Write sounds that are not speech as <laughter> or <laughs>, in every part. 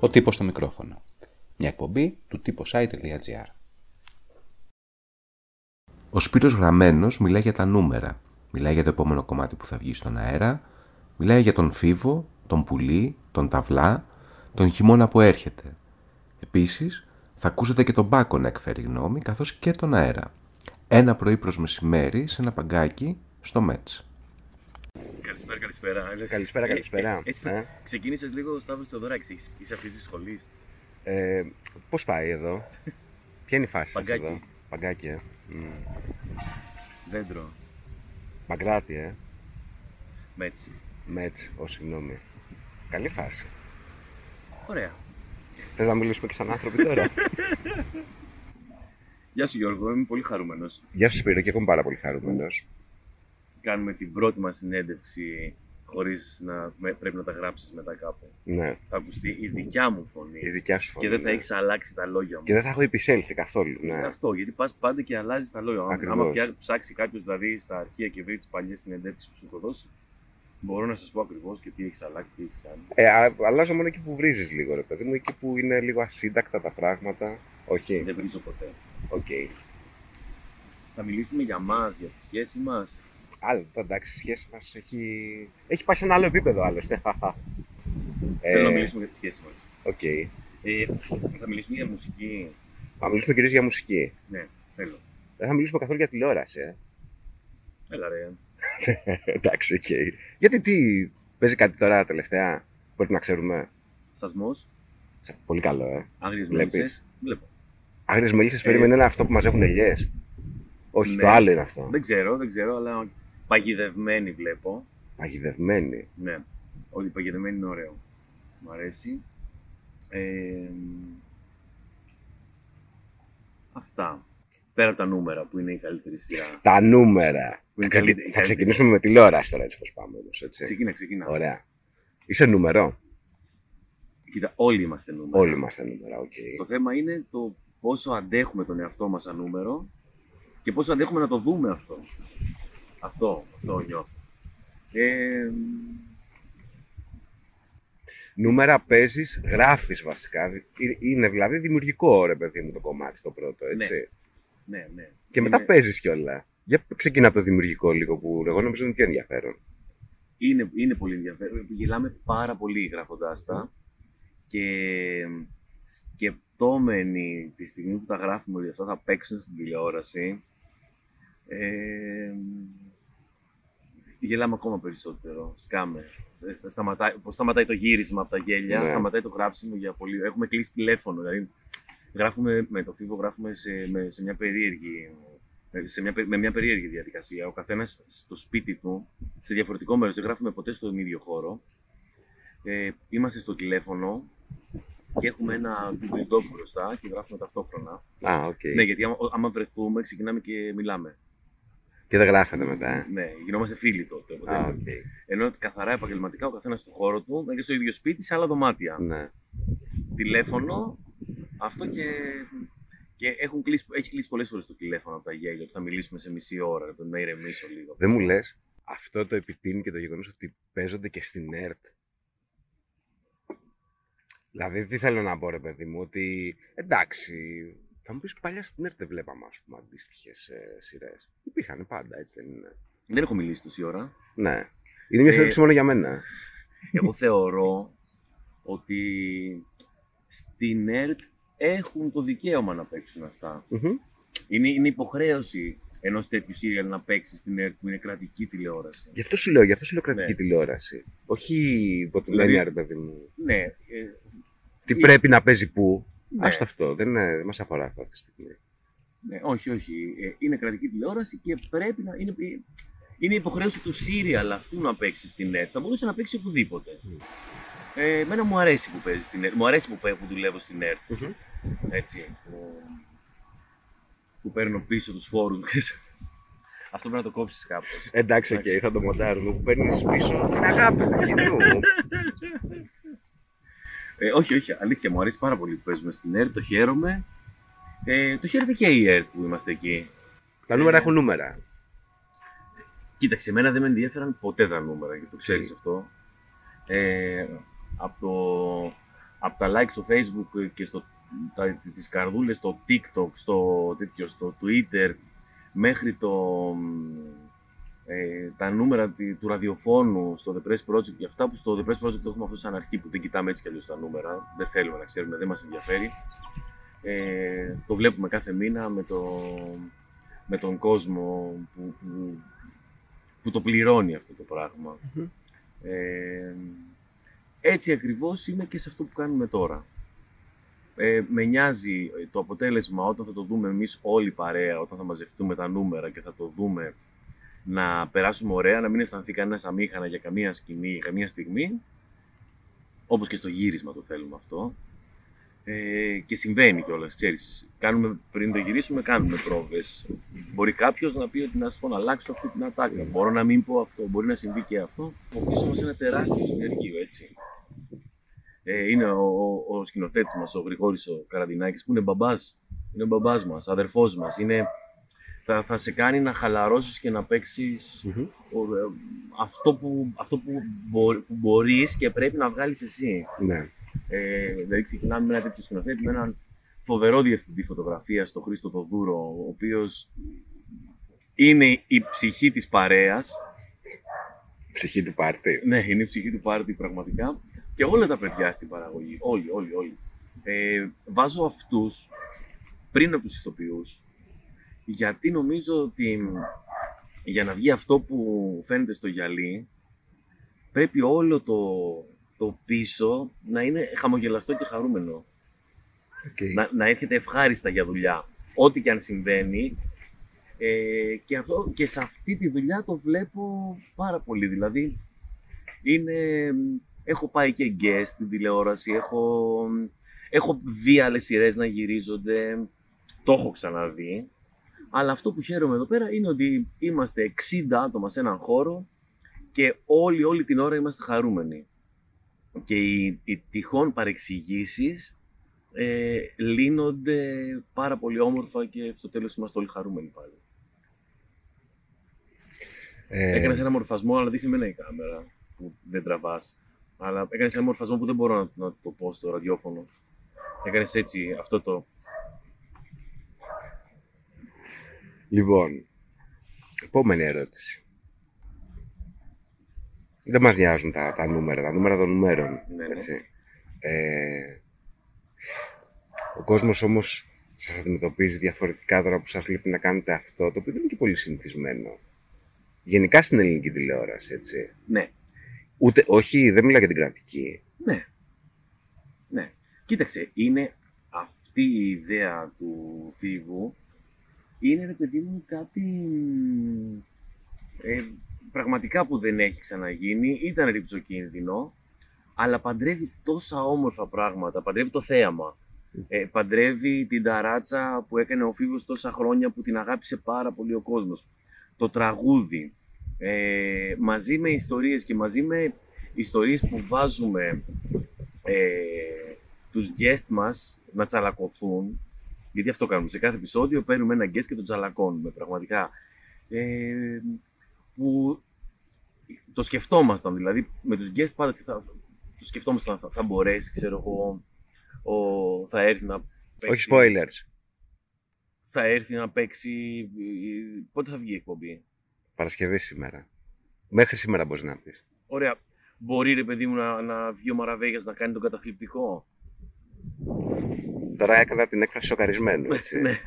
Ο τύπος στο μικρόφωνο. Μια εκπομπή του typosite.gr Ο Σπύρος Γραμμένος μιλάει για τα νούμερα. Μιλάει για το επόμενο κομμάτι που θα βγει στον αέρα. Μιλάει για τον φίβο, τον πουλί, τον ταυλά, τον χειμώνα που έρχεται. Επίσης, θα ακούσετε και τον Μπάκο να εκφέρει γνώμη, καθώς και τον αέρα. Ένα πρωί προς μεσημέρι σε ένα παγκάκι στο Μέτς. Καλησπέρα, καλησπέρα. Ε, καλησπέρα, καλησπέρα. Ε, έτσι, Ε. Ξεκίνησες λίγο ο Σταύρος Θεοδωράκης. Είσαι- Είσαι αυτής της σχολής. Ε, πώς πάει εδώ, ποια είναι η φάση σας Παγκάκι. εδώ; Παγκάκι, ε. Μμ. Δέντρο. Μπαγκράτη, ε. Μέτσι. Μέτς, ω συγγνώμη. Καλή φάση. Ωραία. Θες να μιλήσουμε και σαν άνθρωποι τώρα; <laughs> Γεια σου Γιώργο, είμαι πολύ χαρούμενος. Γεια σου Σπύρο και εγώ είμαι πάρα πολύ χαρούμενος. Κάνουμε την πρώτη μας συνέντευξη χωρίς να με- πρέπει να τα γράψεις μετά κάπου. Ναι, Θα ακουστεί η δικιά μου φωνή. η δικιά σου φωνή. Και δεν θα ναι. έχεις αλλάξει τα λόγια μου. Και δεν θα έχω επισέλθει καθόλου. Ναι. Είναι αυτό, γιατί πας πάντα και αλλάζεις τα λόγια. Άμα- Ακριβώς. Άμα πια ψάξει κάποιος δηλαδή στα αρχεία και βρει τις παλιές συνεντεύξεις που σου έχω δώσει, μπορώ να σας πω ακριβώς και τι έχεις αλλάξει, τι έχεις κάνει. Ε, α, αλλάζω μόνο εκεί που βρίζεις λίγο, ρε παιδί μου, εκεί που είναι λίγο ασύντακτα τα πράγματα. Όχι, Δεν βρίζω ποτέ. οκ. Θα μιλήσουμε για μας, για τη σχέση μας. Άλλο, τώρα εντάξει, η σχέση μας έχει... έχει πάει σε ένα άλλο επίπεδο άλλωστε. <laughs> Θέλω να ε, μιλήσουμε για τη σχέση μας. Οκ. Ε, θα μιλήσουμε για μουσική. Θα μιλήσουμε κυρίως για μουσική. Ναι, θέλω. Δεν θα μιλήσουμε καθόλου για τηλεόραση, ε. Έλα ρε. <laughs> Εντάξει, οκ. Γιατί τι, παίζει κάτι τώρα τελευταία, πρέπει να ξέρουμε; Σασμός, Σε- Πολύ καλό, ε. άγριες Βλέπεις; μέλισσες. Βλέπω. Άγριες μελισσες περίμενε είναι αυτό που μαζεύουν ελιές. Όχι, Ναι. το άλλο είναι αυτό. Δεν ξέρω, δεν ξέρω, αλλά παγιδευμένη βλέπω. Παγιδευμένη. Ναι, ότι παγιδευμένη είναι ωραίο. Μ' αρέσει. Ε, αυτά. Πέρα από τα νούμερα που είναι η καλύτερη σειρά. Τα νούμερα. Που είναι Θα, καλύτερη- θα καλύτερη. ξεκινήσουμε με τηλεόραση τώρα, έτσι πως πάμε όμως, έτσι. Ξεκίνα, ξεκίνα. Ωραία. Είσαι νούμερο; Κοίτα, όλοι είμαστε νούμερα. Όλοι είμαστε νούμερα, οκ. Το θέμα είναι το πόσο αντέχουμε τον εαυτό μας σαν νούμερο και πόσο αντέχουμε να το δούμε αυτό. Αυτό, αυτό νιώθω. Ε, Νούμερα παίζεις, γράφεις βασικά. Ε- Είναι δηλαδή δημιουργικό, ρε παιδί μου, το κομμάτι το πρώτο, έτσι. ναι, ναι. Και μετά είναι, παίζεις κιόλα. Για ξεκινά από το δημιουργικό λίγο που εγώ νομίζω είναι πιο ενδιαφέρον. είναι, είναι πολύ ενδιαφέρον. Γελάμε πάρα πολύ γράφοντάς τα και σκεπτόμενοι τη στιγμή που τα γράφουμε ότι αυτά θα παίξουν στην τηλεόραση ε, γελάμε ακόμα περισσότερο. Σκάμε. Ε, στα- Σταματάει, πώς σταματάει το γύρισμα από τα γέλια, Ναι. σταματάει το γράψιμο για πολύ. Έχουμε κλείσει τηλέφωνο. Δηλαδή, γράφουμε με το φίβο, γράφουμε σε, με, σε μια περίεργη. Σε μια, με μια περίεργη διαδικασία. Ο καθένας στο σπίτι του, σε διαφορετικό μέρος, δεν γράφουμε ποτέ στον ίδιο χώρο. Ε, είμαστε στο τηλέφωνο και έχουμε ένα Google Doc μπροστά και γράφουμε ταυτόχρονα. Α, οκ. Ναι, γιατί άμα, άμα βρεθούμε, ξεκινάμε και μιλάμε. Και δεν γράφεται μετά. ε. Ναι, γινόμαστε φίλοι τότε. οπότε. Α, οκ. Ενώ καθαρά επαγγελματικά ο καθένας στο χώρο του, και στο ίδιο σπίτι, σε άλλα δωμάτια. Ναι. Τηλέφωνο, αυτό και. Και έχουν κλείσει, έχει κλείσει πολλές φορές το τηλέφωνο από τα γέλια ότι θα μιλήσουμε σε μισή ώρα, να- να ηρεμήσω λίγο. Δεν μου λες, αυτό το επιτείνει και το γεγονός ότι παίζονται και στην ΕΡΤ. Δηλαδή, τι θέλω να πω, ρε παιδί μου, ότι εντάξει, θα μου πεις παλιά στην ΕΡΤ δεν βλέπαμε, ας πούμε, αντίστοιχες σειρές. Υπήρχαν πάντα, έτσι δεν είναι. Δεν έχω μιλήσει τόση ώρα. Ναι. Είναι μια Ε, συνέντευξη μόνο για μένα. Εγώ θεωρώ ότι στην ΕΡΤ έχουν το δικαίωμα να παίξουν αυτά. Μμμ. Είναι, είναι υποχρέωση ενός τέτοιου σύριαλ να παίξει στην ΕΡΤ που είναι κρατική τηλεόραση. Γι' αυτό σου λέω, γι' αυτό σου λέω κρατική Ναι. τηλεόραση. Όχι υπό την Δηλαδή- έννοια, ρε παιδί μου. Ναι, ε, Τι η- πρέπει να παίζει πού. Ναι. Άστο αυτό. Δεν, είναι- δεν μας αφορά αυτό αυτή τη στιγμή. Ναι, όχι, όχι. Ε, είναι κρατική τηλεόραση και πρέπει να. Είναι, ε, είναι υποχρέωση του σίριαλ αυτού να παίξει στην ΕΡΤ. Θα μπορούσε να παίξει οπουδήποτε. Ε, εμένα μου αρέσει που παίζει στην ΕΡΤ. Μου αρέσει που, παι- που δουλεύω στην ΕΡΤ. Μμμ. Έτσι. Που, που παίρνω πίσω τους φόρους. Αυτό πρέπει να το κόψεις κάπως. Εντάξει, οκ, Εντάξει. θα το μοντάρουμε. Που παίρνεις πίσω την αγάπη του κοινού. Ε, όχι, όχι, αλήθεια μου αρέσει πάρα πολύ που παίζουμε στην ΕΡΤ. Το χαίρομαι. Ε, το χαίρεται και η ΕΡΤ που είμαστε εκεί. Τα νούμερα έχουν νούμερα. Κοίταξε, εμένα δεν με ενδιαφέραν ποτέ τα νούμερα και το ξέρεις Τι; αυτό. Ε, από το από τα like στο facebook και στο, τα, τις καρδούλες στο tiktok, στο, τέτοιο, στο twitter, μέχρι το, ε, τα νούμερα του ραδιοφώνου στο The Press Project και αυτά που στο The Press Project το έχουμε αυτό σαν αρχή που δεν κοιτάμε έτσι κι αλλιώς τα νούμερα, δεν θέλουμε να ξέρουμε, δεν μας ενδιαφέρει. Ε, το βλέπουμε κάθε μήνα με, το, με τον κόσμο που, που, που το πληρώνει αυτό το πραγμα Ε, έτσι ακριβώς είναι και σε αυτό που κάνουμε τώρα. Ε, με νοιάζει το αποτέλεσμα όταν θα το δούμε εμείς όλοι παρέα, όταν θα μαζευτούμε τα νούμερα και θα το δούμε να περάσουμε ωραία, να μην αισθανθεί κανένας αμήχανα για καμία σκηνή, για καμία στιγμή. Όπως και στο γύρισμα το θέλουμε αυτό. Ε, και συμβαίνει κιόλας, ξέρεις. Κάνουμε πριν το γυρίσουμε, κάνουμε πρόβες. Μπορεί κάποιος να πει ότι να σας πω να αλλάξω αυτή την ατάκα. Μπορώ να μην πω αυτό, μπορεί να συμβεί και αυτό. Ο πίσω μας ένα τεράστιο συνεργείο, έτσι. Ε, είναι ο, ο, ο σκηνοθέτης μας, ο Γρηγόρης ο Καραδινάκης, που είναι μπαμπάς. Είναι μπαμπάς μας, αδερφός μας. Είναι θα, θα σε κάνει να χαλαρώσεις και να παιξεις αυτό, που, αυτό που, μπορεί, που μπορείς και πρέπει να βγάλεις εσύ. Ναι. Ε, δηλαδή ξεκινάμε με ένα τέτοιο σκηνοθέτη, με έναν φοβερό διευθυντή φωτογραφίας, τον Χρήστο Τοδούρο, ο οποίος είναι η ψυχή της παρέας. Ψυχή του πάρτι. Ναι, είναι η ψυχή του πάρτι πραγματικά. Και όλα τα παιδιά στην παραγωγή, όλοι, όλοι, όλοι. Ε, βάζω αυτούς πριν από τους ηθοποιούς, γιατί νομίζω ότι για να βγει αυτό που φαίνεται στο γυαλί, πρέπει όλο το, το πίσω να είναι χαμογελαστό και χαρούμενο. Okay. Να, να έρχεται ευχάριστα για δουλειά. Ό,τι και αν συμβαίνει. Ε, και, αυτό, και σε αυτή τη δουλειά το βλέπω πάρα πολύ. Δηλαδή, είναι, έχω πάει και guest στην τηλεόραση, έχω, έχω δει άλλες σειρές να γυρίζονται, το έχω ξαναδεί. Αλλά αυτό που χαίρομαι εδώ πέρα είναι ότι είμαστε 60 άτομα σε έναν χώρο και όλοι, όλη την ώρα είμαστε χαρούμενοι. Και οι, οι τυχόν παρεξηγήσεις ε, λύνονται πάρα πολύ όμορφα και στο τέλος είμαστε όλοι χαρούμενοι πάλι. Ε... Έκανες ένα μορφασμό, αλλά δείχνει με η κάμερα που δεν τραβάς. Αλλά έκανες ένα μορφασμό που δεν μπορώ να, να το πω στο ραδιόφωνο. Έκανες έτσι αυτό το Λοιπόν, επόμενη ερώτηση. Δεν μας νοιάζουν τα, τα νούμερα, τα νούμερα των νούμερων. Ναι, ναι. έτσι. Ε, ο κόσμος όμως σας αντιμετωπίζει διαφορετικά τώρα που σας βλέπει να κάνετε αυτό, το οποίο δεν είναι και πολύ συνηθισμένο. Γενικά στην ελληνική τηλεόραση, έτσι. Ναι. Ούτε, όχι, δεν μιλάω για την κρατική. Ναι. Ναι. Κοίταξε, είναι αυτή η ιδέα του φίβου είναι ρε παιδί μου κάτι ε, πραγματικά που δεν έχει ξαναγίνει, ήταν ρηψοκίνδυνο, αλλά παντρεύει τόσα όμορφα πράγματα, παντρεύει το θέαμα. Ε, παντρεύει την ταράτσα που έκανε ο Φίβος τόσα χρόνια που την αγάπησε πάρα πολύ ο κόσμος. Το τραγούδι, ε, μαζί με ιστορίες και μαζί με ιστορίες που βάζουμε ε, τους guest μας να τσαλακωθούν, γιατί αυτό κάνουμε. Σε κάθε επεισόδιο παίρνουμε ένα guest και τον τσαλακώνουμε πραγματικά. Ε, που το σκεφτόμασταν, δηλαδή με τους guest πάντα θα, το σκεφτόμασταν θα, θα μπορέσει, ξέρω εγώ, ο, θα έρθει να παίξει. Όχι spoilers. Θα έρθει να παίξει. Πότε θα βγει η εκπομπή; Παρασκευή σήμερα. Μέχρι σήμερα μπορείς να πεις. Ωραία. Μπορεί ρε παιδί μου να, να βγει ο Μαραβέγιας να κάνει τον καταθλιπτικό; Τώρα έκανα την έκφραση σοκαρισμένου, έτσι. ναι.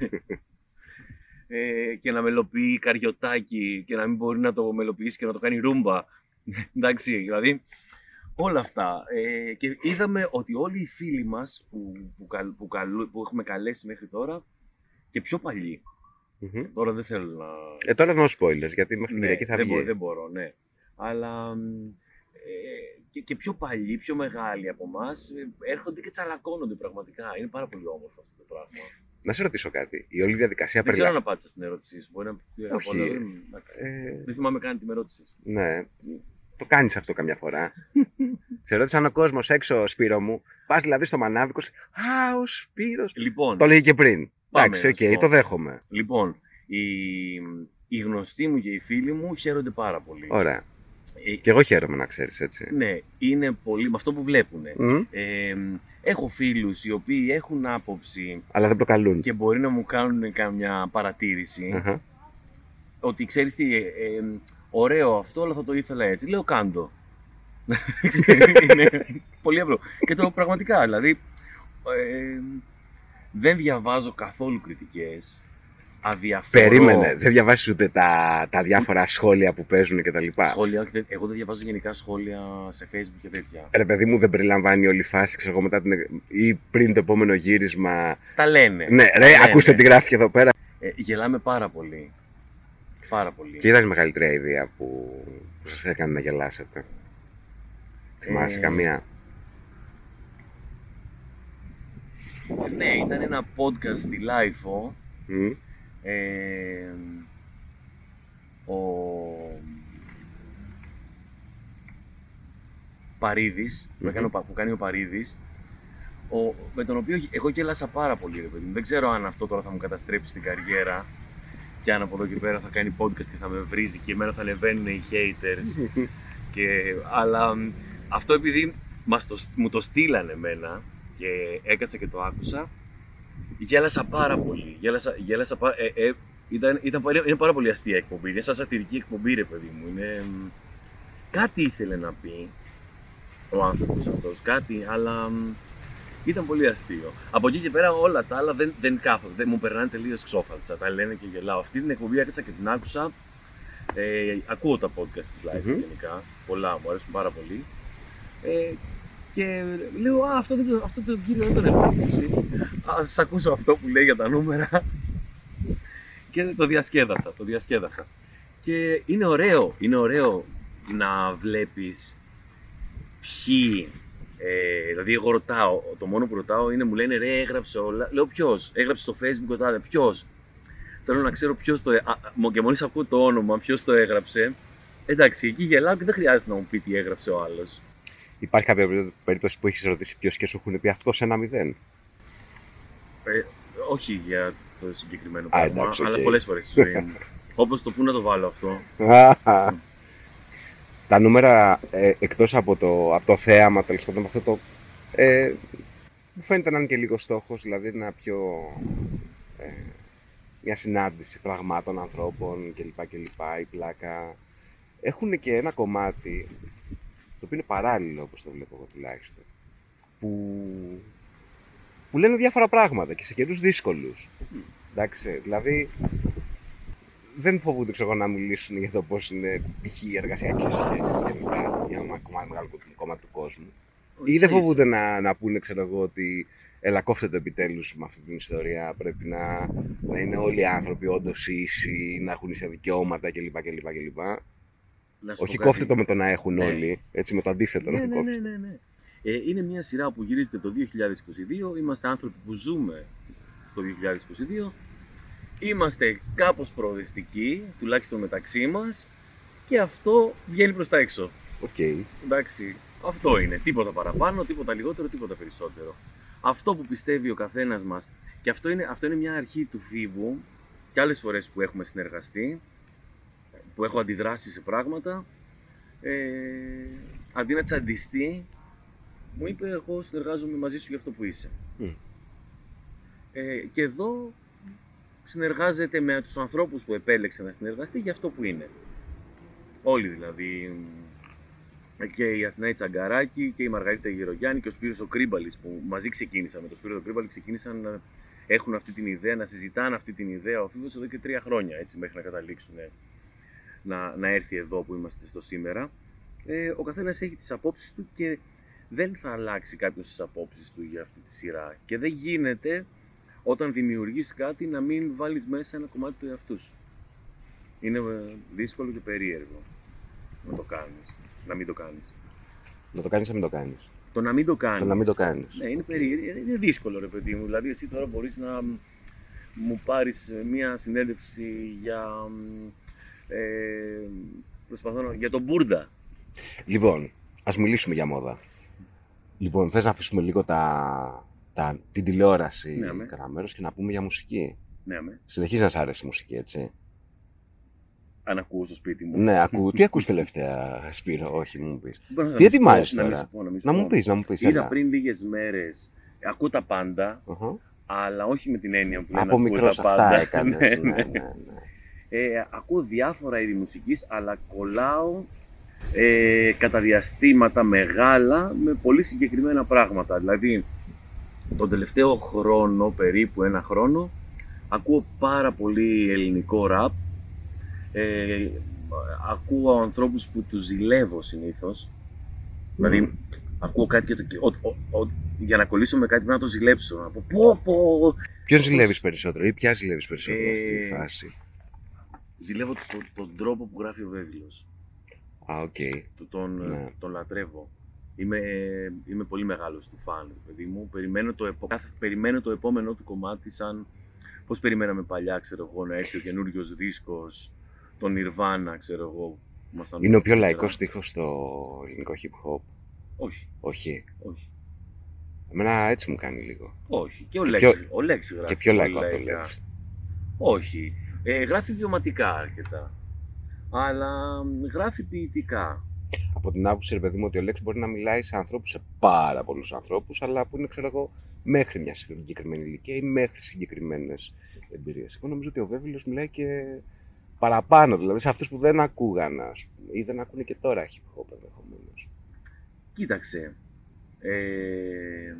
<laughs> ε, και να μελοποιεί καριωτάκι και να μην μπορεί να το μελοποιήσει και να το κάνει ρούμπα. <laughs> Εντάξει, δηλαδή όλα αυτά. Ε, και είδαμε ότι όλοι οι φίλοι μας που, που, που, που έχουμε καλέσει μέχρι τώρα και πιο παλιοι Τώρα δεν θέλω να... Ε, τώρα no spoilers, γιατί μέχρι την ναι, θα δεν βγει. Μπορώ, δεν μπορώ, ναι. Αλλά ε, και, και πιο παλιοί, πιο μεγάλοι από εμάς ε, έρχονται και τσαλακώνονται πραγματικά. Είναι πάρα πολύ όμορφο αυτό το πράγμα. Να σε ρωτήσω κάτι. Η όλη διαδικασία Δεν ξέρω αν απάντησα στην ερώτησή σου. Μπορεί να πει από ε... Δεν θυμάμαι καν τη ερώτηση. Ναι. Το κάνεις αυτό καμιά φορά. <laughs> σε ρώτησαν ο κόσμος έξω, Σπύρο μου. Πας δηλαδή στο μανάβικο. Α, ο Σπύρος. Λοιπόν, το λέει και πριν. Εντάξει, OK, okay, το δέχομαι. Λοιπόν, οι, οι γνωστοί μου και οι φίλοι μου χαίρονται πάρα πολύ. Ωραία. Ε, και εγώ χαίρομαι να ξέρεις έτσι. Ναι, είναι πολύ με αυτό που βλέπουν. Ε, έχω φίλους οι οποίοι έχουν άποψη Αλλά δεν προκαλούν. και μπορεί να μου κάνουν καμιά παρατήρηση Αχα. ότι ξέρεις τι, ε, ε, ωραίο αυτό, αλλά θα το ήθελα έτσι. Λέω κάντο. <laughs> είναι πολύ απλό. Και το πραγματικά, δηλαδή, ε, δεν διαβάζω καθόλου κριτικές. Αδιαφορώ. Περίμενε, δεν διαβάσεις ούτε τα, τα διάφορα σχόλια που παίζουν κτλ. Σχόλια, και δεν- εγώ δεν διαβάζω γενικά σχόλια σε facebook και τέτοια. Ρε παιδί μου, δεν περιλαμβάνει όλη η φάση, ξέρω εγώ, μετά την. ή πριν το επόμενο γύρισμα. Τα λένε. Ναι, Τα ρε, λένε. ακούστε τι γράφει εδώ πέρα. Ε, γελάμε πάρα πολύ. Πάρα πολύ. Και ήταν η μεγαλύτερη ιδέα που, που σας έκανε να γελάσετε. Θυμάσαι Ε, καμία; Ναι, ήταν ένα podcast στη LiFO. Μμ. Ε, ο Παρίδης, που, Μμμ. έκανε ο Πα- που κάνει ο Παρίδης, ο, με τον οποίο εγώ γέλασα πάρα πολύ, ρε παιδί μου. Δεν ξέρω αν αυτό τώρα θα μου καταστρέψει την καριέρα και αν από εδώ και πέρα θα κάνει podcast και θα με βρίζει και εμένα θα ανεβαίνουν οι haters. <laughs> και, αλλά μ, αυτό επειδή μας το, μου το στείλανε εμένα και έκατσα και το άκουσα, γέλασα πάρα πολύ. Γέλασα, γέλασα πάρα, ε, ε, ήταν, ήταν, πάρα- είναι πάρα πολύ αστεία εκπομπή. Είναι σαν σατυρική εκπομπή, ρε παιδί μου. Είναι, μ, κάτι ήθελε να πει ο άνθρωπος αυτός, κάτι, αλλά μ, ήταν πολύ αστείο. Από εκεί και πέρα όλα τα άλλα δεν, δεν κάθονται, δεν μου περνάνε τελείως ξόφαλτσα. Τα λένε και γελάω. Αυτή την εκπομπή έκατσα και την άκουσα. Ε, ακούω τα podcast της live Μμμ. γενικά. Πολλά μου αρέσουν πάρα πολύ. Ε, και λέω, Α, αυτό, δεν, το- αυτό το κύριο δεν τον έχω ακούσει. Α σας ακούσω αυτό που λέει για τα νούμερα. και το διασκέδασα, το διασκέδασα. Και είναι ωραίο, είναι ωραίο να βλέπεις ποιοι ε, δηλαδή, εγώ ρωτάω, το μόνο που ρωτάω είναι μου λένε ρε, έγραψε όλα. Λέω ποιος, έγραψε στο Facebook ο τάδε, ποιος; Θέλω να ξέρω ποιος το. Α, μο- και μόλις ακούω το όνομα, ποιος το έγραψε. Εντάξει, εκεί γελάω και δεν χρειάζεται να μου πει τι έγραψε ο άλλος. Υπάρχει κάποια περί- περίπτωση που έχεις ρωτήσει ποιος και σου έχουν πει αυτό σε ένα μηδέν; Ε, όχι για το συγκεκριμένο Α, πράγμα, εντάξει, οκ. αλλά πολλές φορές στη ζωή μου. Όπως το πού να το βάλω αυτό. <laughs> Τα νούμερα ε, εκτός από το, από το θέαμα, τέλος πάντων, αυτό το. Ε, μου φαίνεται να είναι και λίγο στόχος, δηλαδή ένα πιο. Ε, μια συνάντηση πραγμάτων, ανθρώπων κλπ. κλπ. Η πλάκα. Έχουν και ένα κομμάτι το οποίο είναι παράλληλο, όπως το βλέπω εγώ τουλάχιστον. Που, που λένε διάφορα πράγματα και σε καιρούς δύσκολους. Εντάξει, δηλαδή δεν φοβούνται ξέρω, εγώ, να μιλήσουν για το πώς είναι π.χ. οι εργασιακές σχέσεις κλπ. Για ένα κομμάτι, μεγάλο κομμάτι του κόσμου. Ή δεν φοβούνται να, να πούνε, ξέρω εγώ, ότι έλα κόφτε το επιτέλους με αυτή την ιστορία. Πρέπει να, να είναι όλοι οι άνθρωποι όντως ίσοι, να έχουν ίσια δικαιώματα κλπ. κλπ, κλπ. Να σου Όχι πω κόφτε κάτι. το με το να έχουν Ναι. όλοι, έτσι με το αντίθετο Ναι, να το ναι, κόψει. ναι, ναι, ναι. Ε, είναι μια σειρά που γυρίζεται το 2022. Είμαστε άνθρωποι που ζούμε στο 2022. Είμαστε κάπως προοδευτικοί, τουλάχιστον μεταξύ μας. Και αυτό βγαίνει προς τα έξω. Οκ. Εντάξει, αυτό είναι. Τίποτα παραπάνω, τίποτα λιγότερο, τίποτα περισσότερο. Αυτό που πιστεύει ο καθένας μας, και αυτό είναι, αυτό είναι μια αρχή του Φοίβου, και άλλες φορές που έχουμε συνεργαστεί, που έχω αντιδράσει σε πράγματα, ε, αντί να τσαντιστεί, μου είπε εγώ συνεργάζομαι μαζί σου για αυτό που είσαι. Μμ. Ε, και εδώ συνεργάζεται με τους ανθρώπους που επέλεξε να συνεργαστεί για αυτό που είναι. Όλοι δηλαδή, και η Αθηνάη Τσαγκαράκη και η Μαργαρίτα Γερογιάννη και ο Σπύρος ο Κρύμπαλης που μαζί ξεκίνησαν με τον Σπύρο τον Κρύμπαλη ξεκίνησαν να έχουν αυτή την ιδέα, να συζητάνε αυτή την ιδέα ο Φίβος εδώ και τρία χρόνια έτσι μέχρι να καταλήξουν να, να έρθει εδώ που είμαστε στο σήμερα. Ε, ο καθένας έχει τις απόψεις του και δεν θα αλλάξει κάποιος τις απόψεις του για αυτή τη σειρά και δεν γίνεται όταν δημιουργείς κάτι να μην βάλεις μέσα ένα κομμάτι του εαυτού σου. Είναι ε, δύσκολο και περίεργο να το κάνεις, να μην το κάνεις. Να το κάνεις ή να μην το κάνεις. Το να μην το κάνεις. Το να μην το κάνεις. Ναι, είναι περίεργο. Είναι δύσκολο ρε παιδί μου. Δηλαδή εσύ τώρα μπορείς να μ, μου πάρεις ε, μία συνέντευξη για... μ, Ε, προσπαθώ να... για τον Μπούρντα. Λοιπόν, ας μιλήσουμε για μόδα. Λοιπόν, θες να αφήσουμε λίγο τα, τα, την τηλεόραση Ναι, με. κατά μέρος και να πούμε για μουσική. Ναι, με. Συνεχίζει να σ' αρέσει η μουσική, έτσι. αν ακούω στο σπίτι μου. Ναι, ακούω. Τι ακούς τελευταία, Σπύρο, όχι, μου πεις. Μπορώ να Τι μην σου ετοιμάζεις πω, να μην τώρα; σου πω, να μην σου Να μου πω. πεις, να μου πεις. Είδα έλα. πριν λίγες μέρες. Ακούω τα πάντα, Αχα. αλλά όχι με την έννοια που λένε Από ακούω μικρός τα αυτά πάντα. έκανες. <laughs> Ναι, ναι, ναι. Ναι, ναι. Ε, ακούω διάφορα είδη μουσικής, αλλά κολλάω ε, κατά διαστήματα μεγάλα με πολύ συγκεκριμένα πράγματα. Δηλαδή, τον τελευταίο χρόνο, περίπου ένα χρόνο, ακούω πάρα πολύ ελληνικό ραπ. Ε, ακούω ανθρώπους που τους ζηλεύω συνήθως. Δηλαδή, ακούω κάτι και το, και ο- ο- ο- για να κολλήσω με κάτι πρέπει να το ζηλέψω. Να πω πω πω. Ποιον ζηλεύεις περισσότερο ή ποια ζηλεύεις περισσότερο Ε, αυτή τη φάση; Ζηλεύω το- τον τρόπο που γράφει ο Βέβηλος. Α, οκ. Το- τον, Ναι. τον λατρεύω. Είμαι, είμαι πολύ μεγάλος του φαν, ρε παιδί μου. Περιμένω το, επο... κάθε- περιμένω το επόμενό του κομμάτι σαν πώς περιμέναμε παλιά, ξέρω εγώ, να έρθει ο καινούριος δίσκος, τον Nirvana, ξέρω εγώ. που ήμασταν Είναι ο πιο νωρίτερα. λαϊκός στίχος στο ελληνικό hip hop; Όχι, Όχι. όχι. Εμένα έτσι μου κάνει λίγο. Όχι. Και ο Και Λέξη, πιο- ο Λέξη γράφει. Και πιο πολύ λαϊκό από το λαϊκά. λέξη. Όχι. Ε, γράφει βιωματικά αρκετά. Αλλά μ, γράφει ποιητικά. Από την άποψη, ρε παιδί μου, ότι ο Λέξ μπορεί να μιλάει σε ανθρώπους, σε πάρα πολλούς ανθρώπους, αλλά που είναι, ξέρω εγώ, μέχρι μια συγκεκριμένη ηλικία ή μέχρι συγκεκριμένες εμπειρίες. Εγώ νομίζω ότι ο Βέβυλο μιλάει και παραπάνω, δηλαδή σε αυτούς που δεν ακούγαν, ας πούμε, ή δεν ακούνε και τώρα hip hop ενδεχομένως. Κοίταξε. Ε,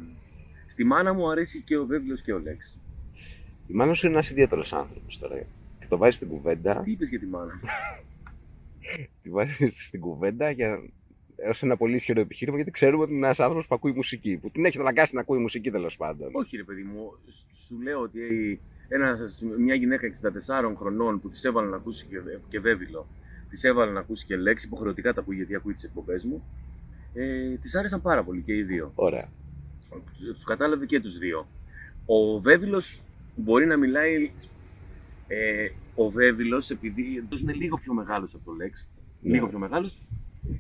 στη μάνα μου αρέσει και ο Βέβυλος και ο Λέξης. Η μάνα σου είναι ένας ιδιαίτερος άνθρωπος τώρα. Και το βάζεις στην κουβέντα, Τι είπες για τη μάνα; Μου. τη βάζεις στην κουβέντα για ως ένα πολύ ισχυρό επιχείρημα, γιατί ξέρουμε ότι είναι ένας άνθρωπος που ακούει μουσική. Που την έχει αναγκάσει να ακούει μουσική τέλος πάντων. Όχι ρε παιδί μου, σου λέω ότι ένα, μια γυναίκα 64 χρονών που της έβαλε να ακούσει και, και Βέβυλο, της έβαλε να ακούσει και Λέξη, υποχρεωτικά τα ακούει γιατί ακούει τις εκπομπές μου, ε, της άρεσαν πάρα πολύ και οι δύο. Ωραία. Τους κατάλαβε και τους δύο. Ο Βέβυλος μπορεί να μιλάει, ε, ο Βέβυλος επειδή αυτός είναι λίγο πιο μεγάλος από το Λέξη, Ναι. λίγο πιο μεγάλος,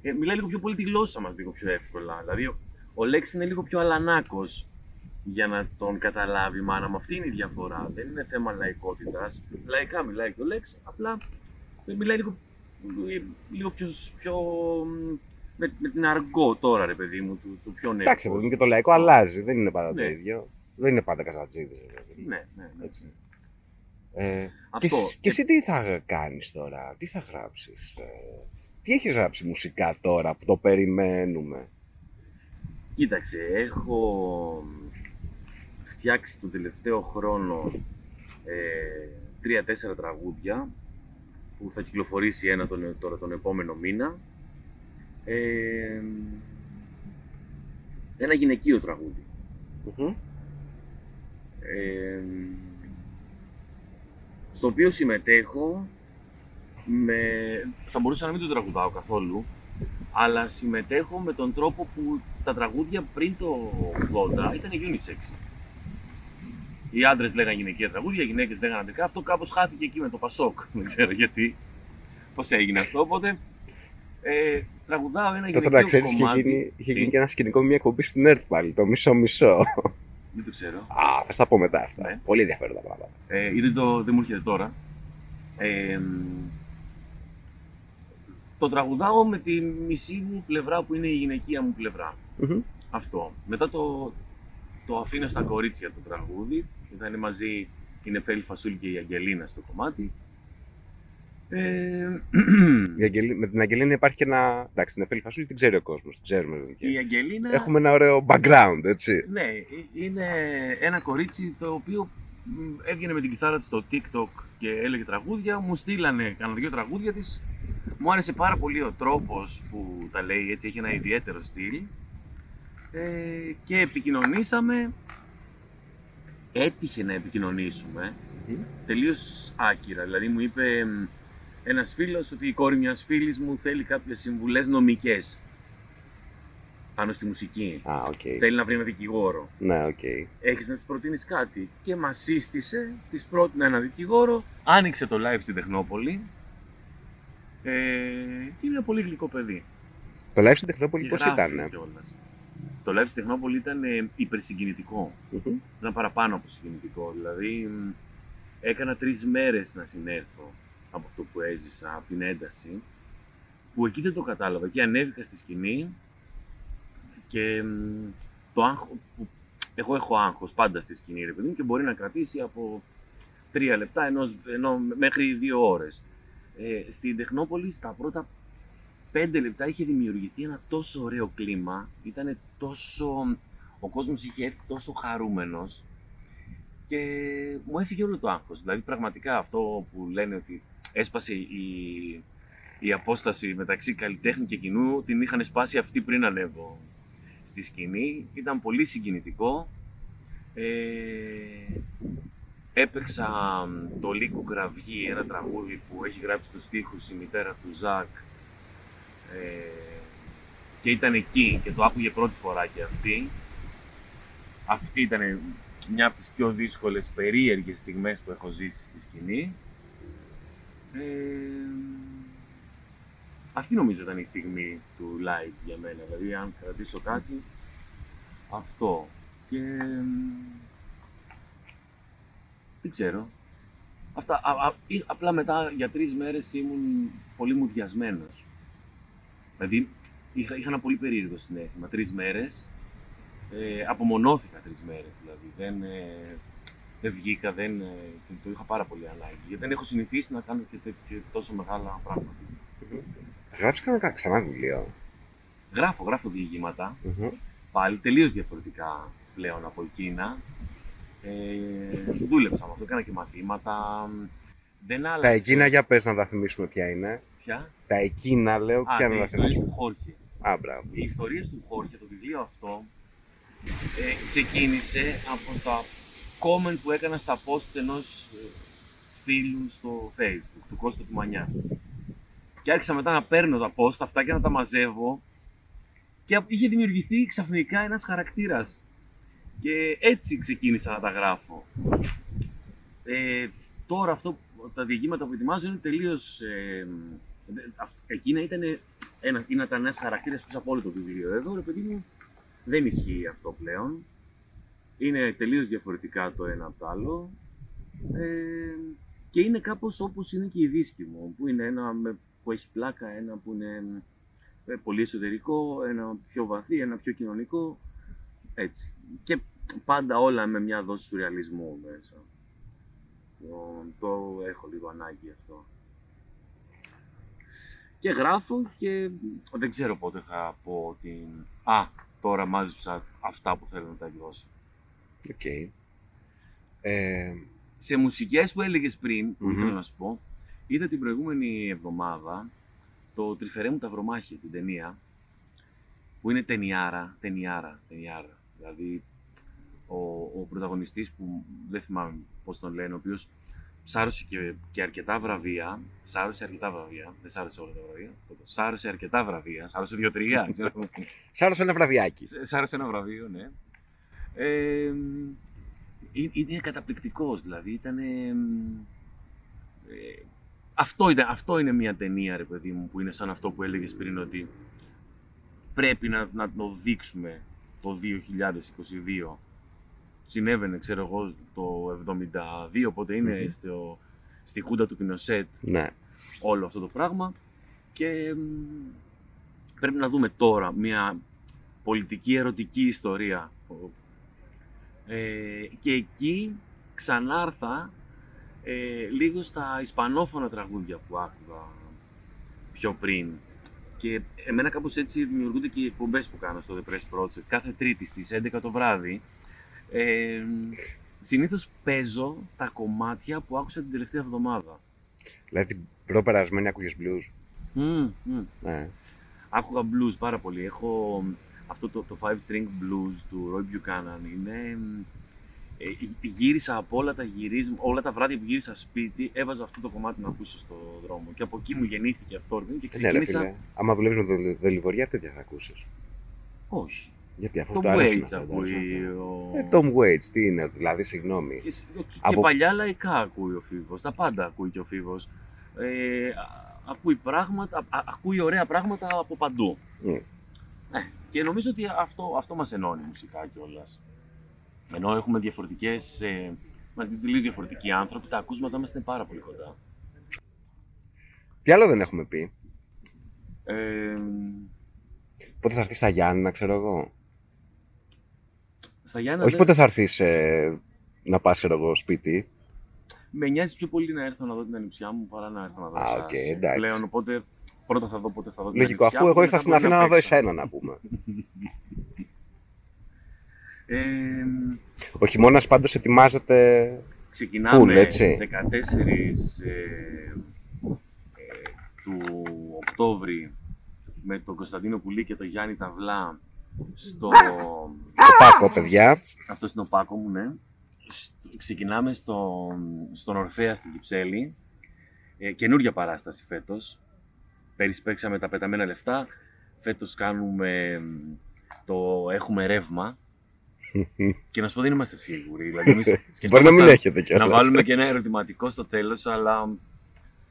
ε, μιλάει λίγο πιο πολύ τη γλώσσα μας, λίγο πιο εύκολα. Δηλαδή, ο, ο Λέξ είναι λίγο πιο αλανάκος για να τον καταλάβει η μάνα μου. Αυτή είναι η διαφορά. Δεν είναι θέμα λαϊκότητας. Λαϊκά μιλάει και ο Λέξ, απλά ε, μιλάει λίγο, ε, λίγο πιο, πιο με, με την αργό τώρα, ρε παιδί μου, του, του πιο νέου. Εντάξει, παιδί μου, και το λαϊκό αλλάζει. Δεν είναι πάντα το Ναι. ίδιο. Δεν είναι πάντα καζατζίδε. Ναι, ναι, ναι. Έτσι. Ε, και, Αυτό. εσύ- και εσύ τι θα κάνεις τώρα, τι θα γράψεις, ε, τι έχεις γράψει μουσικά τώρα που το περιμένουμε; Κοίταξε, έχω φτιάξει τον τελευταίο χρόνο ε, τρία-τέσσερα τραγούδια που θα κυκλοφορήσει ένα τον, τώρα τον επόμενο μήνα. Ε, ένα γυναικείο τραγούδι. Ε, στο οποίο συμμετέχω με... θα μπορούσα να μην το τραγουδάω καθόλου αλλά συμμετέχω με τον τρόπο που τα τραγούδια πριν το 80 ήταν unisex. Οι άντρες λέγανε γυναικεία τραγούδια, οι γυναίκες λέγανε αντρικά. Αυτό κάπως χάθηκε εκεί με το Πασόκ. <laughs> Δεν ξέρω γιατί. Πώς έγινε αυτό. Οπότε ε, τραγουδάω ένα Τότε γυναικείο να ξέρεις είχε κομμάτι. γίνει, είχε Τι; γίνει και ένα σκηνικό με μια εκπομπή στην ΕΡΤ πάλι, το μισό-μισό. Δεν το ξέρω. Α, θα στα πω μετά αυτά. Ναι. Πολύ ενδιαφέροντα πράγματα. Ε, ή δεν, το, δεν μου έρχεται τώρα. Ε, μ, το τραγουδάω με τη μισή μου πλευρά που είναι η γυναικεία μου πλευρά. Μμμ. Αυτό. Μετά το, το αφήνω στα κορίτσια το τραγούδι. Θα είναι μαζί η Νεφέλη Φασούλη και η Αγγελίνα στο κομμάτι. Ε, <clears throat> Η Αγγελί- Με την Αγγελίνα υπάρχει και ένα. Εντάξει, την Εφέλη Φασούλη την ξέρει ο κόσμος. Την ξέρουμε. η Αγγελίνα Έχουμε ένα ωραίο background, έτσι. ναι, ε- είναι ένα κορίτσι το οποίο μ, έβγαινε με την κιθάρα της στο TikTok και έλεγε τραγούδια. Μου στείλανε κανένα δύο τραγούδια της. Μου άρεσε πάρα πολύ ο τρόπος που τα λέει, έτσι έχει ένα ιδιαίτερο στυλ. Ε, και επικοινωνήσαμε. Έτυχε να επικοινωνήσουμε Μμμ. τελείως άκυρα. Δηλαδή μου είπε μ, ένας φίλος ότι η κόρη μιας φίλης μου θέλει κάποιες συμβουλές νομικές πάνω στη μουσική. Α, οκ. Θέλει να βρει ένα δικηγόρο. Ναι, οκ. Έχεις να της προτείνεις κάτι. Και μας σύστησε, της πρότεινε ένα δικηγόρο, άνοιξε το live στην Τεχνόπολη. Ε, και είναι ένα πολύ γλυκό παιδί. Το live στην Τεχνόπολη Και πώς γράφει ήταν. κιόλας. Το live στην Τεχνόπολη ήταν ε, υπερσυγκινητικό. Μμμ. Ήταν παραπάνω από συγκινητικό. Δηλαδή, μ, έκανα τρεις μέρες να συνέρθω από αυτό που έζησα από την ένταση, που εκεί δεν το κατάλαβα. Εκεί ανέβηκα στη σκηνή και το άγχο, που εγώ έχω άγχος πάντα στη σκηνή, ρε παιδί μου, και μπορεί να κρατήσει από τρία λεπτά ενώ, ενώ μέχρι δύο ώρες. Ε, στην Τεχνόπολη, στα πρώτα πέντε λεπτά είχε δημιουργηθεί ένα τόσο ωραίο κλίμα, ήταν τόσο... Ο κόσμος είχε έρθει τόσο χαρούμενος και μου έφυγε όλο το άγχος. Δηλαδή πραγματικά αυτό που λένε ότι έσπασε η, η απόσταση μεταξύ καλλιτέχνη και κοινού την είχαν σπάσει αυτοί πριν ανέβω στη σκηνή. Ήταν πολύ συγκινητικό. Ε, έπαιξα το Λύκο Κραυγή, ένα τραγούδι που έχει γράψει τους στίχους η μητέρα του Ζακ ε, και ήταν εκεί και το άκουγε πρώτη φορά και αυτή. Αυτή ήταν μια από τις πιο δύσκολες, περίεργες στιγμές που έχω ζήσει στη σκηνή. Ε, αυτή νομίζω ήταν η στιγμή του live για μένα, δηλαδή αν κρατήσω κάτι, αυτό. Και δεν ξέρω. Αυτά, α, α, απλά μετά για τρεις μέρες ήμουν πολύ μουδιασμένος. Δηλαδή είχα, είχα ένα πολύ περίεργο συνέστημα. Τρεις μέρες, ε, απομονώθηκα τρεις μέρες δηλαδή. Δεν, ε, δεν βγήκα, δεν, ε, το είχα πάρα πολύ ανάγκη. Γιατί δεν έχω συνηθίσει να κάνω και, και τόσο μεγάλα πράγματα. Γράψεις κανένα ξανά βιβλίο. Γράφω, γράφω διηγήματα. Πάλι τελείως διαφορετικά πλέον από εκείνα. Ε, δούλεψα με αυτό, έκανα και μαθήματα. Δεν άλλαξε. Τα εκείνα για πες να τα θυμίσουμε ποια είναι. Ποια; Τα εκείνα λέω Α, ποια ναι, να οι τα ιστορίες θυμίσουμε. του Χόρχε. Α, μπράβο. Οι ιστορίες του Χόρχε, το βιβλίο αυτό, ε, ξεκίνησε από τα comment που έκανα στα post ενός ε, φίλου στο facebook, του Κώστα του Μανιά. Και άρχισα μετά να παίρνω τα post αυτά και να τα μαζεύω και είχε δημιουργηθεί ξαφνικά ένας χαρακτήρας. Και έτσι ξεκίνησα να τα γράφω. Ε, τώρα αυτό, τα διηγήματα που ετοιμάζω είναι τελείως... Ε, αυ- εκείνα ήταν ένα, είναι ήταν ένας χαρακτήρας πίσω από όλο το βιβλίο. Εδώ, ρε παιδί μου, δεν ισχύει αυτό πλέον. Είναι τελείως διαφορετικά το ένα από το άλλο. Ε, και είναι κάπως όπως είναι και η δίσκη μου, που είναι ένα με- που έχει πλάκα, ένα που είναι ε, πολύ εσωτερικό, ένα πιο βαθύ, ένα πιο κοινωνικό, έτσι. Και πάντα όλα με μια δόση σουρεαλισμού μέσα. Το, το έχω λίγο ανάγκη αυτό. Και γράφω και δεν ξέρω πότε θα πω την... Α, τώρα μάζεψα αυτά που θέλω να τα εκδώσω. Οκ. Ε, Σε μουσικές που έλεγες πριν, που Μμμ. ήθελα να σου πω, είδα την προηγούμενη εβδομάδα το Τρυφερέ μου Ταυρομάχη, την ταινία, που είναι ταινιάρα, ταινιάρα, ταινιάρα. Δηλαδή, ο, ο πρωταγωνιστής που δεν θυμάμαι πώς τον λένε, ο οποίος σάρωσε και, και αρκετά βραβεία, σάρωσε αρκετά βραβεία, δεν σάρωσε όλα τα βραβεία, σάρωσε αρκετά βραβεία, σάρωσε δύο-τρία, ξέρω. <laughs> σ' άρεσε ένα βραδιάκι. Σ' άρεσε ένα βραβείο, ναι. Ε, ε, είναι καταπληκτικός, δηλαδή ήταν... ε, αυτό, ήταν, αυτό είναι μια ταινία, ρε παιδί μου, που είναι σαν αυτό που έλεγες πριν, ότι πρέπει να, να το δείξουμε το 2022. Συνέβαινε, ξέρω εγώ, το 72, οπότε είναι Μμμ. στο, στη χούντα του Πινοσέτ Ναι. όλο αυτό το πράγμα και μ, πρέπει να δούμε τώρα μια πολιτική ερωτική ιστορία. Ε, και εκεί ξανάρθα ε, λίγο στα ισπανόφωνα τραγούδια που άκουγα πιο πριν. Και εμένα κάπως έτσι δημιουργούνται και οι εκπομπές που κάνω στο The Press Project. Κάθε Τρίτη στις 11 το βράδυ ε, συνήθως παίζω τα κομμάτια που άκουσα την τελευταία εβδομάδα. Δηλαδή την προπερασμένη άκουγες blues. Μμμ, μμμ. Ναι. Άκουγα blues πάρα πολύ. Έχω αυτό το, το 5 string blues του Roy Buchanan. Είναι, ε, γύρισα από όλα τα γυρίσματα, όλα τα βράδια που γύρισα σπίτι, έβαζα αυτό το κομμάτι να ακούσω στο δρόμο. Και από εκεί μου γεννήθηκε αυτό ρε παιδί μου, και Ναι, ρε ξεκίνησα. φίλε. Άμα δουλεύεις με το δελιβοριά, τέτοια θα ακούσεις. Όχι. Γιατί αφού Tom το αρέσουν Waits αυτά, ακούει. τα Ο... Ε, Tom Waits, τι είναι, δηλαδή, συγγνώμη. Και, σ- και Από- παλιά λαϊκά ακούει ο Φίβος, τα πάντα ακούει και ο Φίβος. Ε, α- ακούει πράγματα, α- α- ακούει ωραία πράγματα από παντού. Μμ. Ε, και νομίζω ότι αυτό, αυτό μας ενώνει μουσικά κιόλας. Ενώ έχουμε διαφορετικές, ε, είμαστε τελείως διαφορετικοί άνθρωποι, τα ακούσματά μας είναι πάρα πολύ κοντά. Τι άλλο δεν έχουμε πει; Ε, Πότε θα έρθει στα Γιάννα, ξέρω εγώ; στα Γιάννα Όχι δεν- πότε θα έρθεις ε, να πας, ξέρω εγώ, σπίτι. με νοιάζει πιο πολύ να έρθω να δω την ανιψιά μου παρά να έρθω να δω Α, εσάς. οκ, εντάξει. Πλέον, οπότε πρώτα θα δω πότε θα δω την Λογικό, ανιψιά αφού μου εγώ και ήρθα θα στην μπορεί Αθήνα να δω παίξω. εσένα, να πούμε. <laughs> Ε, Ο χειμώνας πάντως ετοιμάζεται. ξεκινάμε Full, έτσι. 14 ε, ε, του Οκτώβρη με τον Κωνσταντίνο Πουλή και τον Γιάννη Ταβλά στο... Το πάκο, παιδιά. Αυτό είναι ο Πάκο μου, ναι. Σ- Ξεκινάμε στο, στον Ορφέα στην Κυψέλη. Ε, καινούρια παράσταση φέτος. Πέρυσι παίξαμε τα πεταμένα λεφτά. Φέτος κάνουμε μ, το έχουμε ρεύμα. <laughs> και να σου πω δεν είμαστε σίγουροι. Δηλαδή, εμείς Μπορεί να μην σκεφτόμασταν έχετε κιόλας. να βάλουμε και ένα ερωτηματικό στο τέλος, αλλά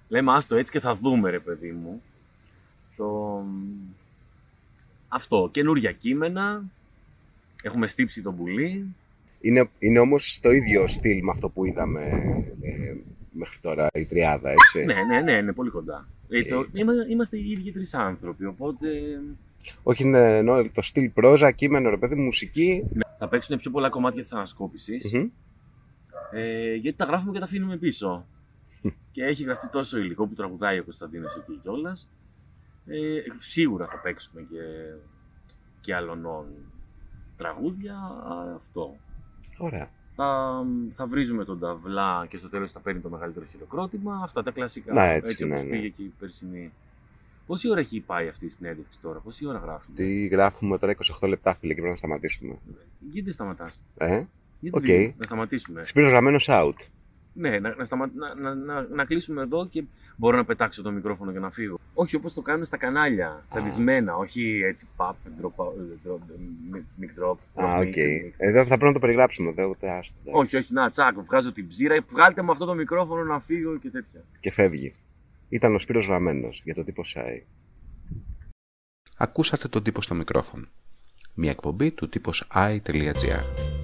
λέμε άστο έτσι και θα δούμε ρε παιδί μου. Το... Αυτό, καινούρια κείμενα. Έχουμε στύψει τον πουλί. Είναι, είναι όμως στο ίδιο στυλ με αυτό που είδαμε ε, μέχρι τώρα η τριάδα, έτσι. Ναι, ναι, ναι, είναι πολύ κοντά. Ε, το, είμα- είμαστε οι ίδιοι τρεις άνθρωποι, οπότε Όχι, είναι εννοώ το στυλ πρόζα, κείμενο, ρε παιδί, μουσική. θα παίξουν πιο πολλά κομμάτια της ανασκόπησης. Μμμ. Ε, γιατί τα γράφουμε και τα αφήνουμε πίσω. και έχει γραφτεί τόσο υλικό που τραγουδάει ο Κωνσταντίνος εκεί κιόλας. Ε, σίγουρα θα παίξουμε και, και άλλων τραγούδια. α, Αυτό. Ωραία. Θα, θα βρίζουμε τον ταυλά και στο τέλος θα παίρνει το μεγαλύτερο χειροκρότημα. Αυτά τα κλασικά. Να, έτσι, ναι, όπως ναι. πήγε και η περσινή. Πόση ώρα έχει πάει αυτή η συνέντευξη τώρα, πόση ώρα γράφουμε; Τι γράφουμε τώρα 28 λεπτά, φίλε, και πρέπει να σταματήσουμε. Γιατί δεν σταματάς; Ε; Γιατί Οκ. δεν- να σταματήσουμε; Σπύρος Γραμμένος out. Ναι, να, να, σταμα... να, να, να, να κλείσουμε εδώ και μπορώ να πετάξω το μικρόφωνο και να φύγω. Όχι όπως το κάνουν στα κανάλια, τσαντισμένα, όχι έτσι pop, drop, drop, mic drop. Α, drop OK. mic, mic. Εδώ θα πρέπει να το περιγράψουμε. Εδώ, ούτε άστο, εντάξει. Όχι, όχι, να τσακ, βγάζω την ψείρα, βγάλτε μου αυτό το μικρόφωνο να φύγω και τέτοια. Και φεύγει. Ήταν ο Σπύρος Γραμμένος για το τύπο ΣΑΙ. Ακούσατε τον τύπο στο μικρόφωνο. Μια εκπομπή του τύπος i.gr.